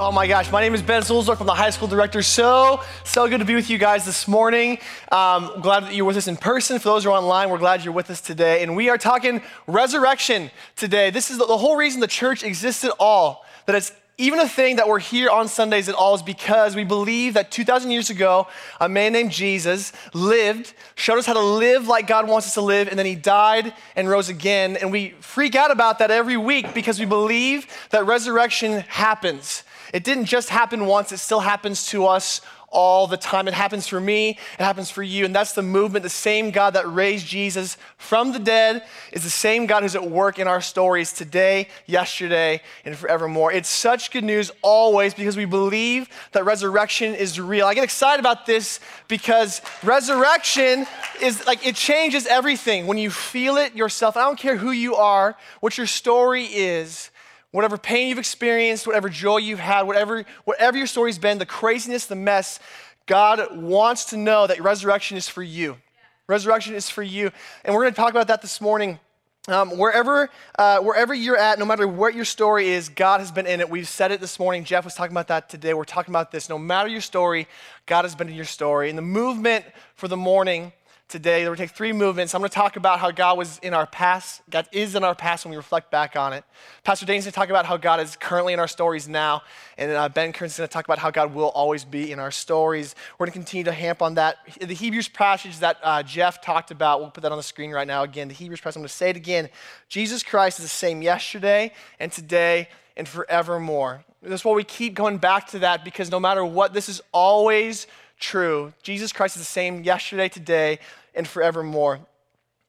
Oh my gosh, my name is Ben Sulzdorf. I'm the high school director. So, so good to be with you guys this morning. Um, glad that you're with us in person. For those who are online, we're glad you're with us today. And we are talking resurrection today. This is the, the whole reason the church exists at all, that it's even a thing that we're here on Sundays at all is because we believe that 2,000 years ago, a man named Jesus lived, showed us how to live like God wants us to live, and then he died and rose again. And we freak out about that every week because we believe that resurrection happens. It didn't just happen once, it still happens to us all the time. It happens for me, it happens for you. And that's the movement. The same God that raised Jesus from the dead is the same God who's at work in our stories today, yesterday, and forevermore. It's such good news always because we believe that resurrection is real. I get excited about this because resurrection is like it changes everything. When you feel it yourself, I don't care who you are, what your story is whatever pain you've experienced, whatever joy you've had, whatever, whatever your story's been, the craziness, the mess, God wants to know that resurrection is for you. Resurrection is for you. And we're going to talk about that this morning. Um, wherever, uh, wherever you're at, no matter what your story is, God has been in it. We've said it this morning. Jeff was talking about that today. We're talking about this. No matter your story, God has been in your story. And the movement for the morning today. We're going to take three movements. I'm going to talk about how God was in our past, God is in our past when we reflect back on it. Pastor Dane's going to talk about how God is currently in our stories now. And uh, Ben Kern's going to talk about how God will always be in our stories. We're going to continue to hamp on that. The Hebrews passage that uh, Jeff talked about, we'll put that on the screen right now again. The Hebrews passage, I'm going to say it again. Jesus Christ is the same yesterday and today and forevermore. That's why we keep going back to that because no matter what, this is always true. Jesus Christ is the same yesterday, today, and forevermore.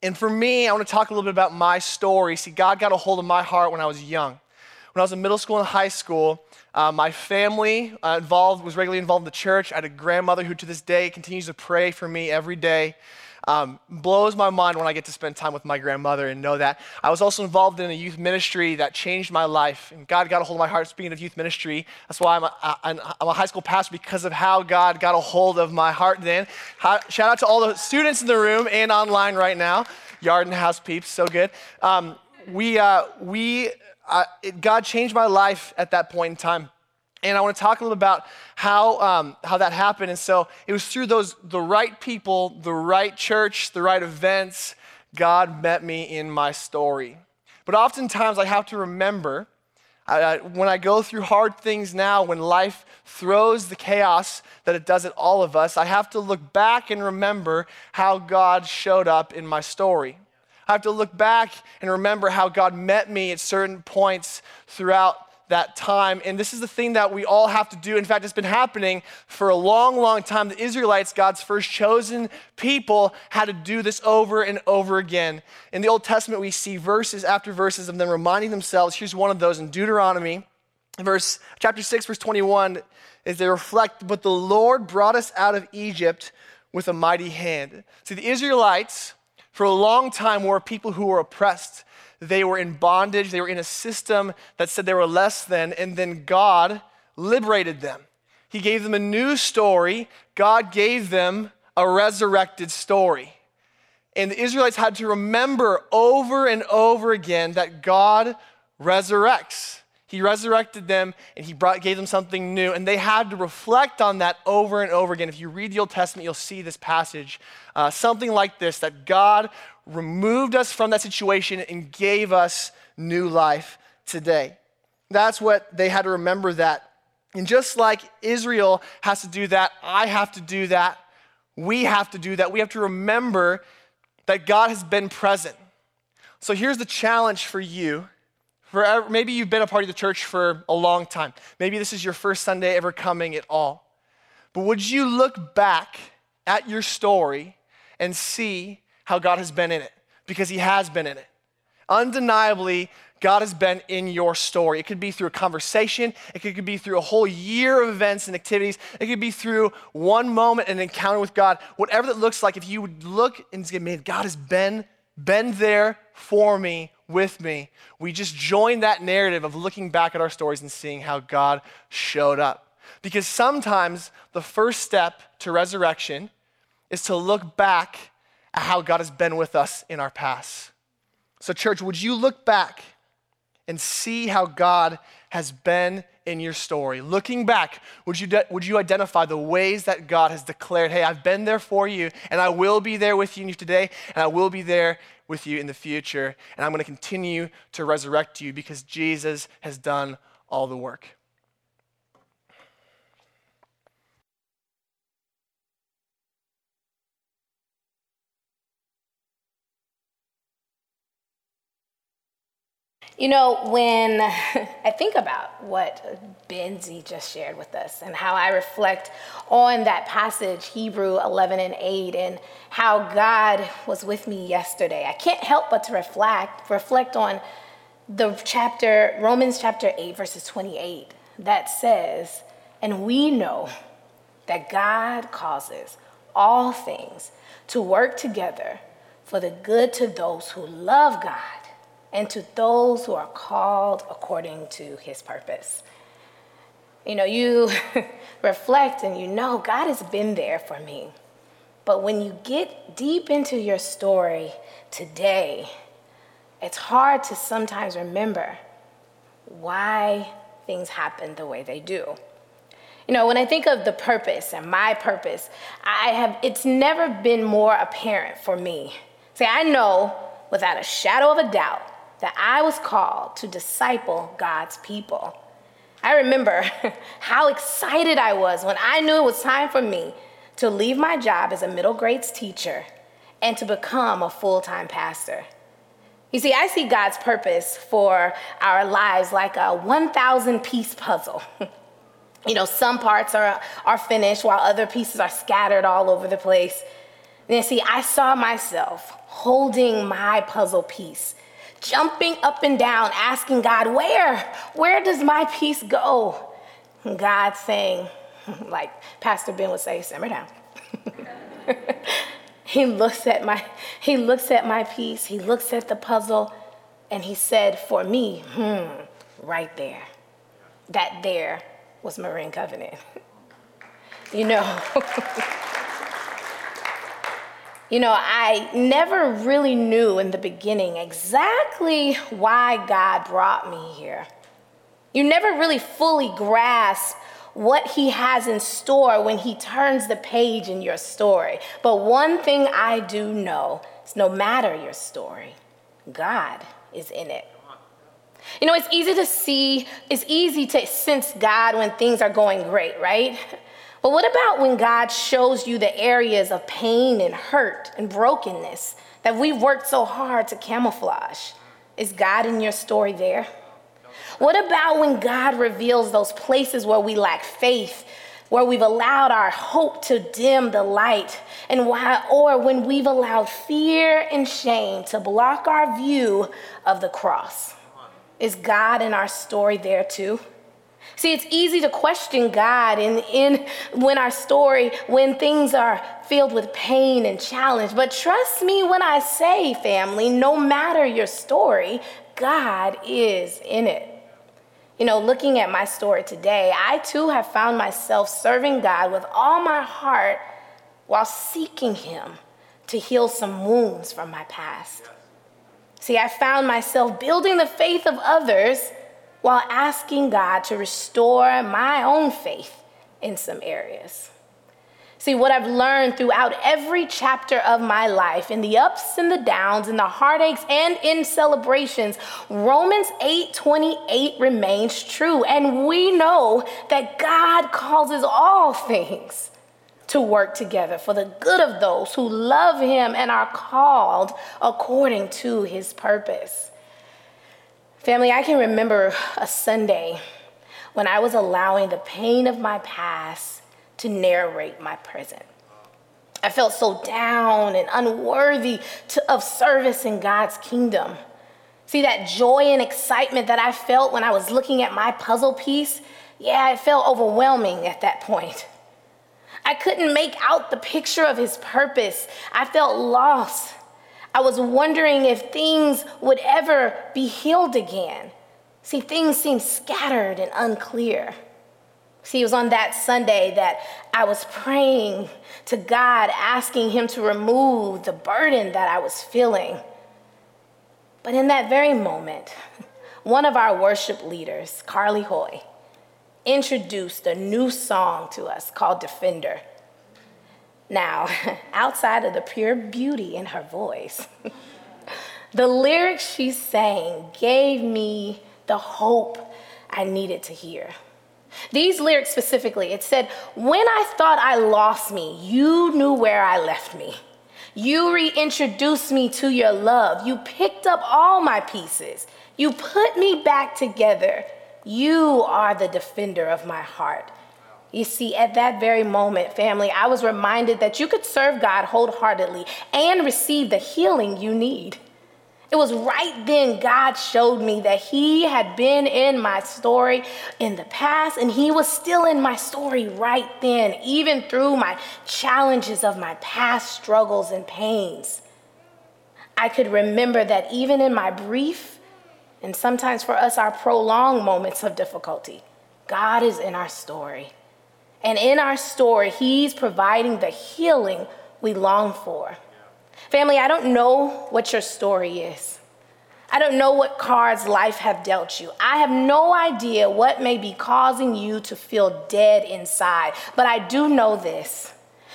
And for me, I want to talk a little bit about my story. See, God got a hold of my heart when I was young. When I was in middle school and high school, uh, my family uh, involved was regularly involved in the church. I had a grandmother who, to this day, continues to pray for me every day um, blows my mind when I get to spend time with my grandmother and know that. I was also involved in a youth ministry that changed my life, and God got a hold of my heart. Speaking of youth ministry, that's why I'm a, I'm a high school pastor because of how God got a hold of my heart then. Shout out to all the students in the room and online right now, yard and house peeps, so good. Um, we, uh, we, uh, it, God changed my life at that point in time. And I want to talk a little about how, um, how that happened. And so it was through those, the right people, the right church, the right events, God met me in my story. But oftentimes I have to remember uh, when I go through hard things now, when life throws the chaos that it does at all of us, I have to look back and remember how God showed up in my story. I have to look back and remember how God met me at certain points throughout that time. And this is the thing that we all have to do. In fact, it's been happening for a long, long time. The Israelites, God's first chosen people, had to do this over and over again. In the Old Testament, we see verses after verses of them reminding themselves. Here's one of those in Deuteronomy, verse chapter 6, verse 21, is they reflect, but the Lord brought us out of Egypt with a mighty hand. See, the Israelites, for a long time, were people who were oppressed. They were in bondage, they were in a system that said they were less than, and then God liberated them. He gave them a new story. God gave them a resurrected story. And the Israelites had to remember over and over again that God resurrects. He resurrected them and he brought, gave them something new. And they had to reflect on that over and over again. If you read the Old Testament, you'll see this passage, uh, something like this that God removed us from that situation and gave us new life today. That's what they had to remember that. And just like Israel has to do that, I have to do that. We have to do that. We have to remember that God has been present. So here's the challenge for you for maybe you've been a part of the church for a long time. Maybe this is your first Sunday ever coming at all. But would you look back at your story and see how God has been in it? Because He has been in it. Undeniably, God has been in your story. It could be through a conversation, it could be through a whole year of events and activities, it could be through one moment, an encounter with God. Whatever that looks like, if you would look and say, man, God has been, been there for me with me, we just join that narrative of looking back at our stories and seeing how God showed up. Because sometimes the first step to resurrection is to look back at how God has been with us in our past. So, church, would you look back and see how God has been in your story? Looking back, would you, de- would you identify the ways that God has declared, hey, I've been there for you, and I will be there with you today, and I will be there with you in the future, and I'm going to continue to resurrect you because Jesus has done all the work? You know, when I think about what Benzie just shared with us and how I reflect on that passage, Hebrew 11 and 8, and how God was with me yesterday, I can't help but to reflect, reflect on the chapter, Romans chapter 8, verses 28, that says, And we know that God causes all things to work together for the good to those who love God and to those who are called according to his purpose. You know, you reflect and you know God has been there for me. But when you get deep into your story today, it's hard to sometimes remember why things happen the way they do. You know, when I think of the purpose and my purpose, I have it's never been more apparent for me. See, I know without a shadow of a doubt that I was called to disciple God's people. I remember how excited I was when I knew it was time for me to leave my job as a middle grades teacher and to become a full time pastor. You see, I see God's purpose for our lives like a 1,000 piece puzzle. you know, some parts are, are finished while other pieces are scattered all over the place. And see, I saw myself holding my puzzle piece jumping up and down, asking God, Where? Where does my piece go? God saying, like Pastor Ben would say, simmer down. he looks at my he looks at my piece, he looks at the puzzle, and he said, For me, hmm, right there. That there was Marin Covenant. you know. You know, I never really knew in the beginning exactly why God brought me here. You never really fully grasp what He has in store when He turns the page in your story. But one thing I do know is no matter your story, God is in it. You know, it's easy to see, it's easy to sense God when things are going great, right? But what about when God shows you the areas of pain and hurt and brokenness that we've worked so hard to camouflage? Is God in your story there? What about when God reveals those places where we lack faith, where we've allowed our hope to dim the light, and why, or when we've allowed fear and shame to block our view of the cross? Is God in our story there too? See, it's easy to question God in, in when our story, when things are filled with pain and challenge. But trust me when I say, family, no matter your story, God is in it. You know, looking at my story today, I too have found myself serving God with all my heart while seeking Him to heal some wounds from my past. See, I found myself building the faith of others while asking God to restore my own faith in some areas. See, what I've learned throughout every chapter of my life, in the ups and the downs, in the heartaches and in celebrations, Romans 8 28 remains true. And we know that God causes all things to work together for the good of those who love Him and are called according to His purpose. Family, I can remember a Sunday when I was allowing the pain of my past to narrate my present. I felt so down and unworthy to, of service in God's kingdom. See, that joy and excitement that I felt when I was looking at my puzzle piece, yeah, it felt overwhelming at that point. I couldn't make out the picture of his purpose. I felt lost. I was wondering if things would ever be healed again. See, things seemed scattered and unclear. See, it was on that Sunday that I was praying to God, asking Him to remove the burden that I was feeling. But in that very moment, one of our worship leaders, Carly Hoy, introduced a new song to us called Defender. Now, outside of the pure beauty in her voice, the lyrics she sang gave me the hope I needed to hear. These lyrics specifically, it said, When I thought I lost me, you knew where I left me. You reintroduced me to your love. You picked up all my pieces. You put me back together. You are the defender of my heart. You see, at that very moment, family, I was reminded that you could serve God wholeheartedly and receive the healing you need. It was right then God showed me that He had been in my story in the past, and He was still in my story right then, even through my challenges of my past struggles and pains. I could remember that even in my brief, and sometimes for us, our prolonged moments of difficulty, God is in our story. And in our story, He's providing the healing we long for. Family, I don't know what your story is. I don't know what cards life have dealt you. I have no idea what may be causing you to feel dead inside. But I do know this.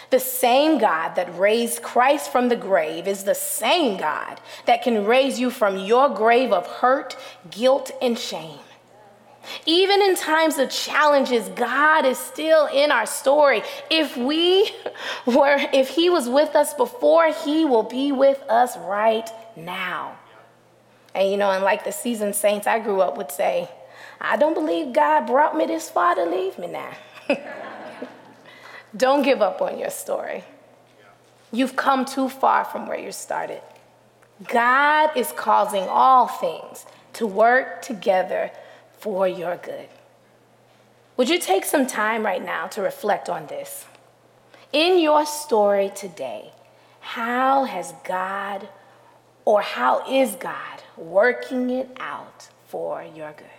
The same God that raised Christ from the grave is the same God that can raise you from your grave of hurt, guilt, and shame. Even in times of challenges, God is still in our story. If we were, if He was with us before, He will be with us right now. And you know, and like the seasoned saints I grew up would say, I don't believe God brought me this far to leave me now. don't give up on your story. You've come too far from where you started. God is causing all things to work together for your good. Would you take some time right now to reflect on this? In your story today, how has God or how is God working it out for your good?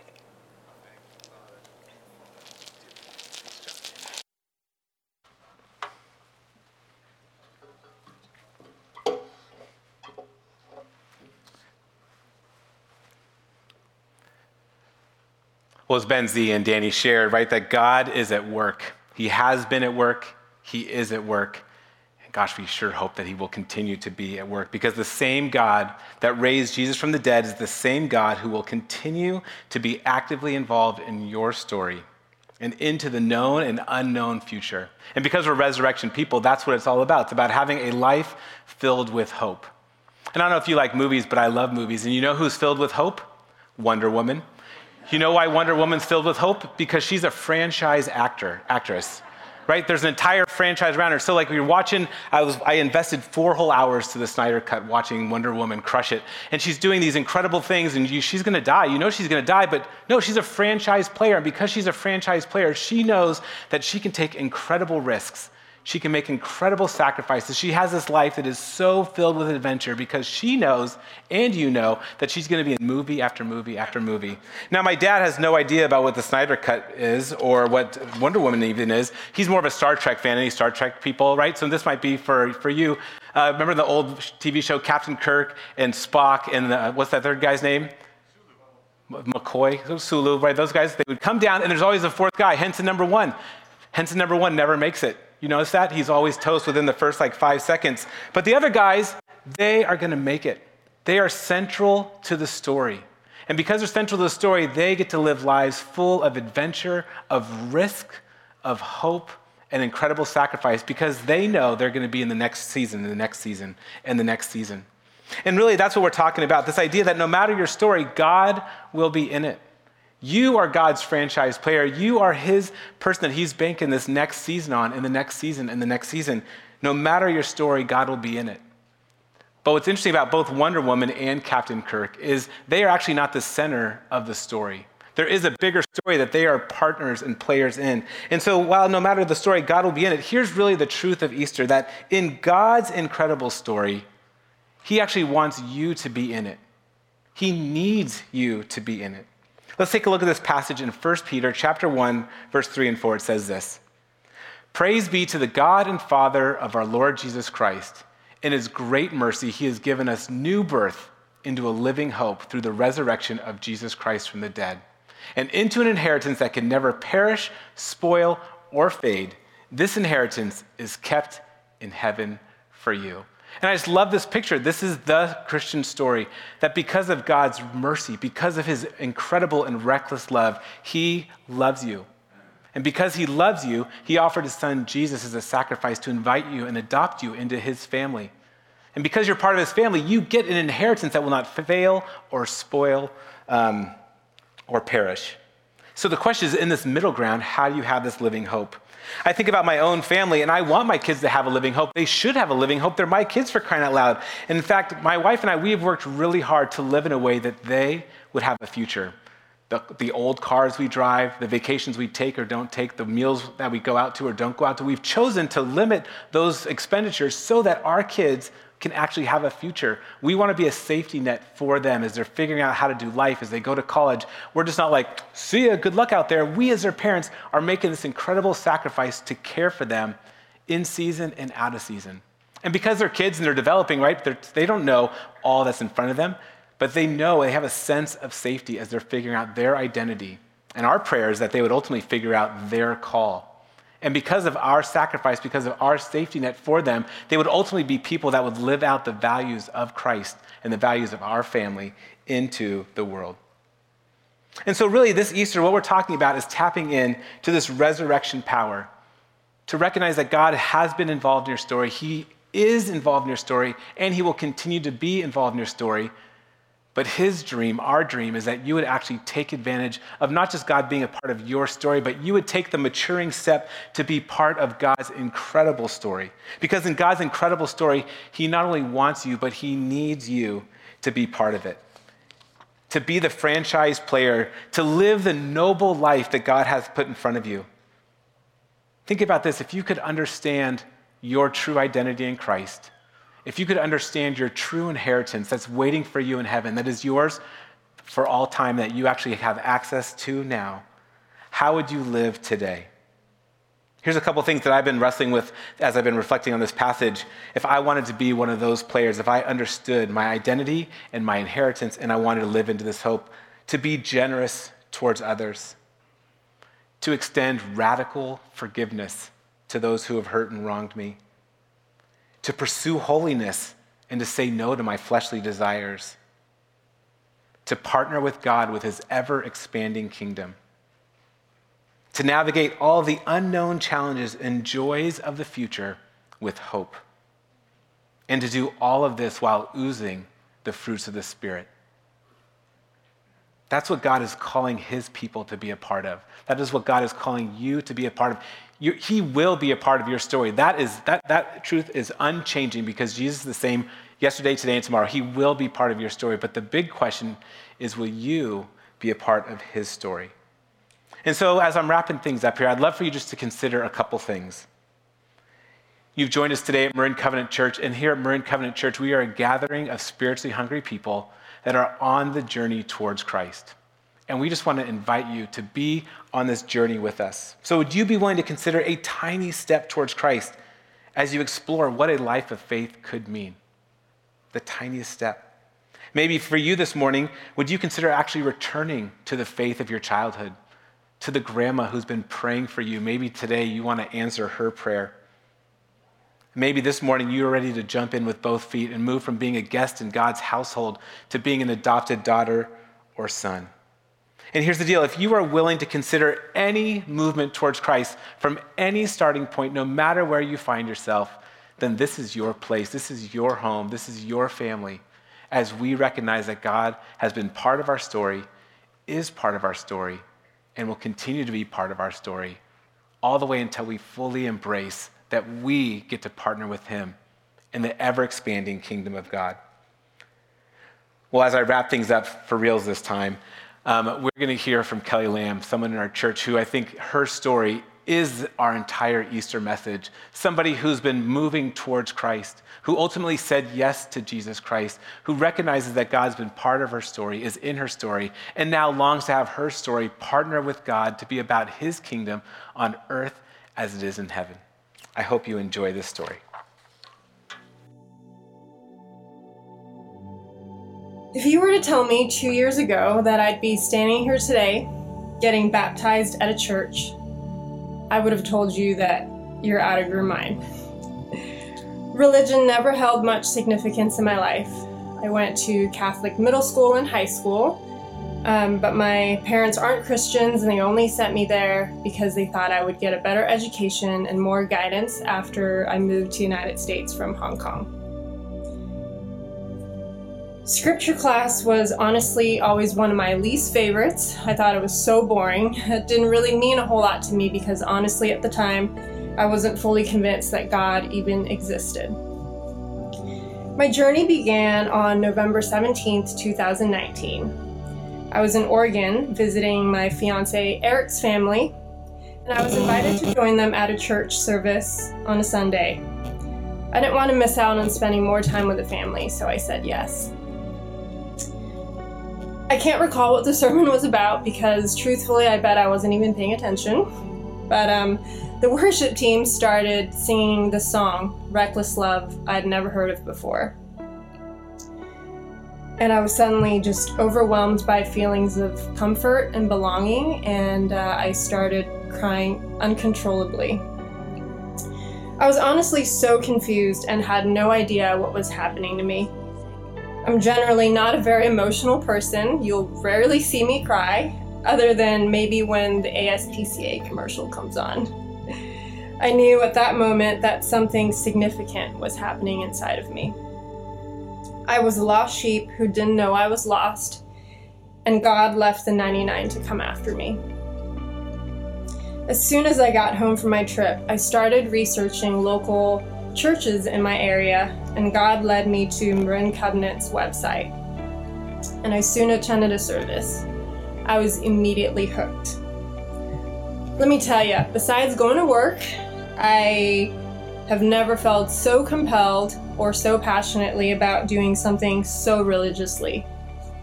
Well, as Ben Z and Danny shared, right, that God is at work. He has been at work, He is at work. And gosh, we sure hope that He will continue to be at work because the same God that raised Jesus from the dead is the same God who will continue to be actively involved in your story and into the known and unknown future. And because we're resurrection people, that's what it's all about. It's about having a life filled with hope. And I don't know if you like movies, but I love movies. And you know who's filled with hope? Wonder Woman. You know why Wonder Woman's filled with hope? Because she's a franchise actor, actress. Right? There's an entire franchise around her. So like we were watching, I was I invested four whole hours to the Snyder cut watching Wonder Woman crush it. And she's doing these incredible things and you, she's gonna die. You know she's gonna die, but no, she's a franchise player. And because she's a franchise player, she knows that she can take incredible risks she can make incredible sacrifices. She has this life that is so filled with adventure because she knows, and you know, that she's going to be in movie after movie after movie. Now, my dad has no idea about what the Snyder Cut is or what Wonder Woman even is. He's more of a Star Trek fan, any Star Trek people, right? So this might be for, for you. Uh, remember the old TV show Captain Kirk and Spock and the, what's that third guy's name? McCoy, Sulu, right? Those guys, they would come down, and there's always a fourth guy. Ensign number one. Ensign number one never makes it. You notice that? He's always toast within the first like five seconds. But the other guys, they are going to make it. They are central to the story. And because they're central to the story, they get to live lives full of adventure, of risk, of hope, and incredible sacrifice because they know they're going to be in the next season, and the next season, and the next season. And really, that's what we're talking about this idea that no matter your story, God will be in it. You are God's franchise player. You are His person that He's banking this next season on, and the next season, and the next season. No matter your story, God will be in it. But what's interesting about both Wonder Woman and Captain Kirk is they are actually not the center of the story. There is a bigger story that they are partners and players in. And so, while no matter the story, God will be in it, here's really the truth of Easter that in God's incredible story, He actually wants you to be in it. He needs you to be in it. Let's take a look at this passage in 1 Peter chapter 1, verse 3 and 4. It says this Praise be to the God and Father of our Lord Jesus Christ. In his great mercy, he has given us new birth into a living hope through the resurrection of Jesus Christ from the dead, and into an inheritance that can never perish, spoil, or fade. This inheritance is kept in heaven for you. And I just love this picture. This is the Christian story that because of God's mercy, because of his incredible and reckless love, he loves you. And because he loves you, he offered his son Jesus as a sacrifice to invite you and adopt you into his family. And because you're part of his family, you get an inheritance that will not fail or spoil um, or perish. So the question is in this middle ground, how do you have this living hope? I think about my own family, and I want my kids to have a living hope. They should have a living hope. They're my kids for crying out loud. And in fact, my wife and I, we have worked really hard to live in a way that they would have a future. The, the old cars we drive, the vacations we take or don't take, the meals that we go out to or don't go out to, we've chosen to limit those expenditures so that our kids can actually have a future. We want to be a safety net for them as they're figuring out how to do life, as they go to college. We're just not like, see ya, good luck out there. We, as their parents, are making this incredible sacrifice to care for them in season and out of season. And because they're kids and they're developing, right, they're, they do not know all that's in front of them, but they know they have a sense of safety as they're figuring out their identity. And our prayer is that they would ultimately figure out their call. And because of our sacrifice, because of our safety net for them, they would ultimately be people that would live out the values of Christ and the values of our family into the world. And so, really, this Easter, what we're talking about is tapping in to this resurrection power to recognize that God has been involved in your story. He is involved in your story, and He will continue to be involved in your story but his dream, our dream, is that you would actually take advantage of not just God being a part of your story, but you would take the maturing step to be part of God's incredible story. Because in God's incredible story, he not only wants you, but he needs you to be part of it. To be the franchise player, to live the noble life that God has put in front of you. Think about this if you could understand your true identity in Christ if you could understand your true inheritance that's waiting for you in heaven, that is yours for all time, that you actually have access to now, how would you live today? Here's a couple things that I've been wrestling with as I've been reflecting on this passage. If I wanted to be one of those players, if I understood my identity and my inheritance and I wanted to live into this hope, to be generous towards others, to extend radical forgiveness to those who have hurt and wronged me, to pursue holiness and to say no to my fleshly desires, to partner with God with his ever expanding kingdom, to navigate all the unknown challenges and joys of the future with hope, and to do all of this while oozing the fruits of the Spirit. That's what God is calling his people to be a part of. That is what God is calling you to be a part of. You, he will be a part of your story. That, is, that, that truth is unchanging because Jesus is the same yesterday, today, and tomorrow. He will be part of your story. But the big question is will you be a part of his story? And so, as I'm wrapping things up here, I'd love for you just to consider a couple things. You've joined us today at Marin Covenant Church, and here at Marin Covenant Church, we are a gathering of spiritually hungry people that are on the journey towards Christ. And we just want to invite you to be on this journey with us. So, would you be willing to consider a tiny step towards Christ as you explore what a life of faith could mean? The tiniest step. Maybe for you this morning, would you consider actually returning to the faith of your childhood, to the grandma who's been praying for you? Maybe today you want to answer her prayer. Maybe this morning you are ready to jump in with both feet and move from being a guest in God's household to being an adopted daughter or son. And here's the deal if you are willing to consider any movement towards Christ from any starting point, no matter where you find yourself, then this is your place. This is your home. This is your family. As we recognize that God has been part of our story, is part of our story, and will continue to be part of our story, all the way until we fully embrace that we get to partner with Him in the ever expanding kingdom of God. Well, as I wrap things up for reals this time, um, we're going to hear from Kelly Lamb, someone in our church who I think her story is our entire Easter message. Somebody who's been moving towards Christ, who ultimately said yes to Jesus Christ, who recognizes that God's been part of her story, is in her story, and now longs to have her story partner with God to be about his kingdom on earth as it is in heaven. I hope you enjoy this story. If you were to tell me two years ago that I'd be standing here today getting baptized at a church, I would have told you that you're out of your mind. Religion never held much significance in my life. I went to Catholic middle school and high school, um, but my parents aren't Christians and they only sent me there because they thought I would get a better education and more guidance after I moved to the United States from Hong Kong. Scripture class was honestly always one of my least favorites. I thought it was so boring. It didn't really mean a whole lot to me because honestly, at the time, I wasn't fully convinced that God even existed. My journey began on November 17th, 2019. I was in Oregon visiting my fiance Eric's family, and I was invited to join them at a church service on a Sunday. I didn't want to miss out on spending more time with the family, so I said yes. I can't recall what the sermon was about because, truthfully, I bet I wasn't even paying attention. But um, the worship team started singing the song, Reckless Love, I'd never heard of before. And I was suddenly just overwhelmed by feelings of comfort and belonging, and uh, I started crying uncontrollably. I was honestly so confused and had no idea what was happening to me. I'm generally not a very emotional person. You'll rarely see me cry, other than maybe when the ASPCA commercial comes on. I knew at that moment that something significant was happening inside of me. I was a lost sheep who didn't know I was lost, and God left the 99 to come after me. As soon as I got home from my trip, I started researching local churches in my area, and God led me to Marin Covenant's website. And I soon attended a service. I was immediately hooked. Let me tell you, besides going to work, I have never felt so compelled or so passionately about doing something so religiously.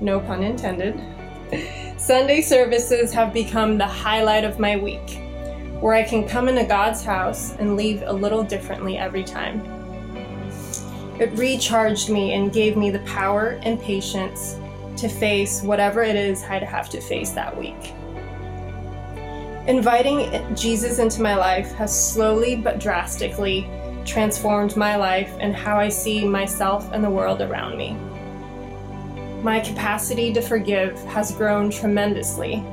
No pun intended. Sunday services have become the highlight of my week where I can come into God's house and leave a little differently every time. It recharged me and gave me the power and patience to face whatever it is I'd have to face that week. Inviting Jesus into my life has slowly but drastically transformed my life and how I see myself and the world around me. My capacity to forgive has grown tremendously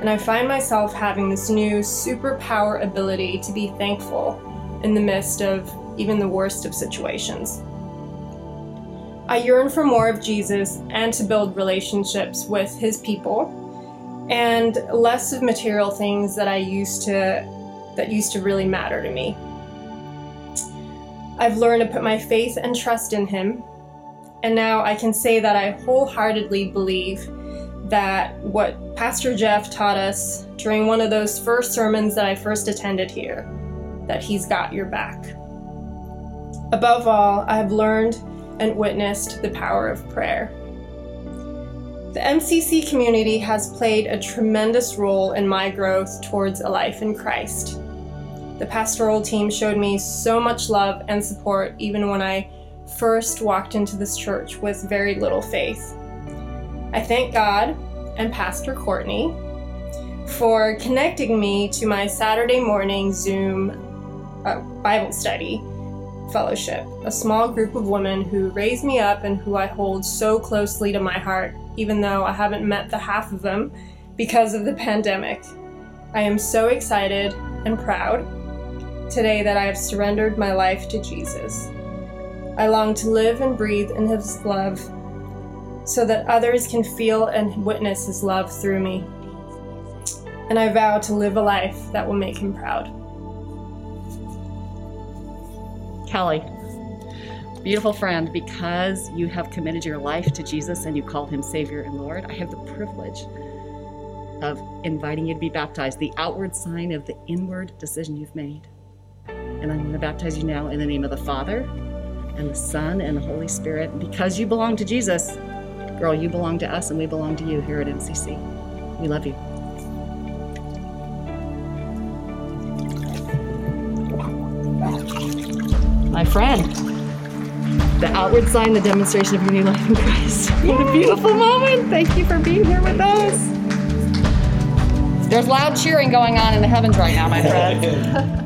and I find myself having this new superpower ability to be thankful in the midst of even the worst of situations. I yearn for more of Jesus and to build relationships with his people and less of material things that I used to that used to really matter to me. I've learned to put my faith and trust in him, and now I can say that I wholeheartedly believe that what Pastor Jeff taught us during one of those first sermons that I first attended here, that he's got your back. Above all, I have learned and witnessed the power of prayer. The MCC community has played a tremendous role in my growth towards a life in Christ. The pastoral team showed me so much love and support even when I first walked into this church with very little faith. I thank God and Pastor Courtney for connecting me to my Saturday morning Zoom uh, Bible study fellowship, a small group of women who raised me up and who I hold so closely to my heart, even though I haven't met the half of them because of the pandemic. I am so excited and proud today that I have surrendered my life to Jesus. I long to live and breathe in His love so that others can feel and witness His love through me. And I vow to live a life that will make Him proud. Kelly, beautiful friend, because you have committed your life to Jesus and you call him Savior and Lord, I have the privilege of inviting you to be baptized, the outward sign of the inward decision you've made. And I'm going to baptize you now in the name of the Father and the Son and the Holy Spirit. Because you belong to Jesus, girl, you belong to us and we belong to you here at MCC. We love you. My friend. the outward sign, the demonstration of your new life in Christ. What a beautiful moment. Thank you for being here with us. There's loud cheering going on in the heavens right now, my friends.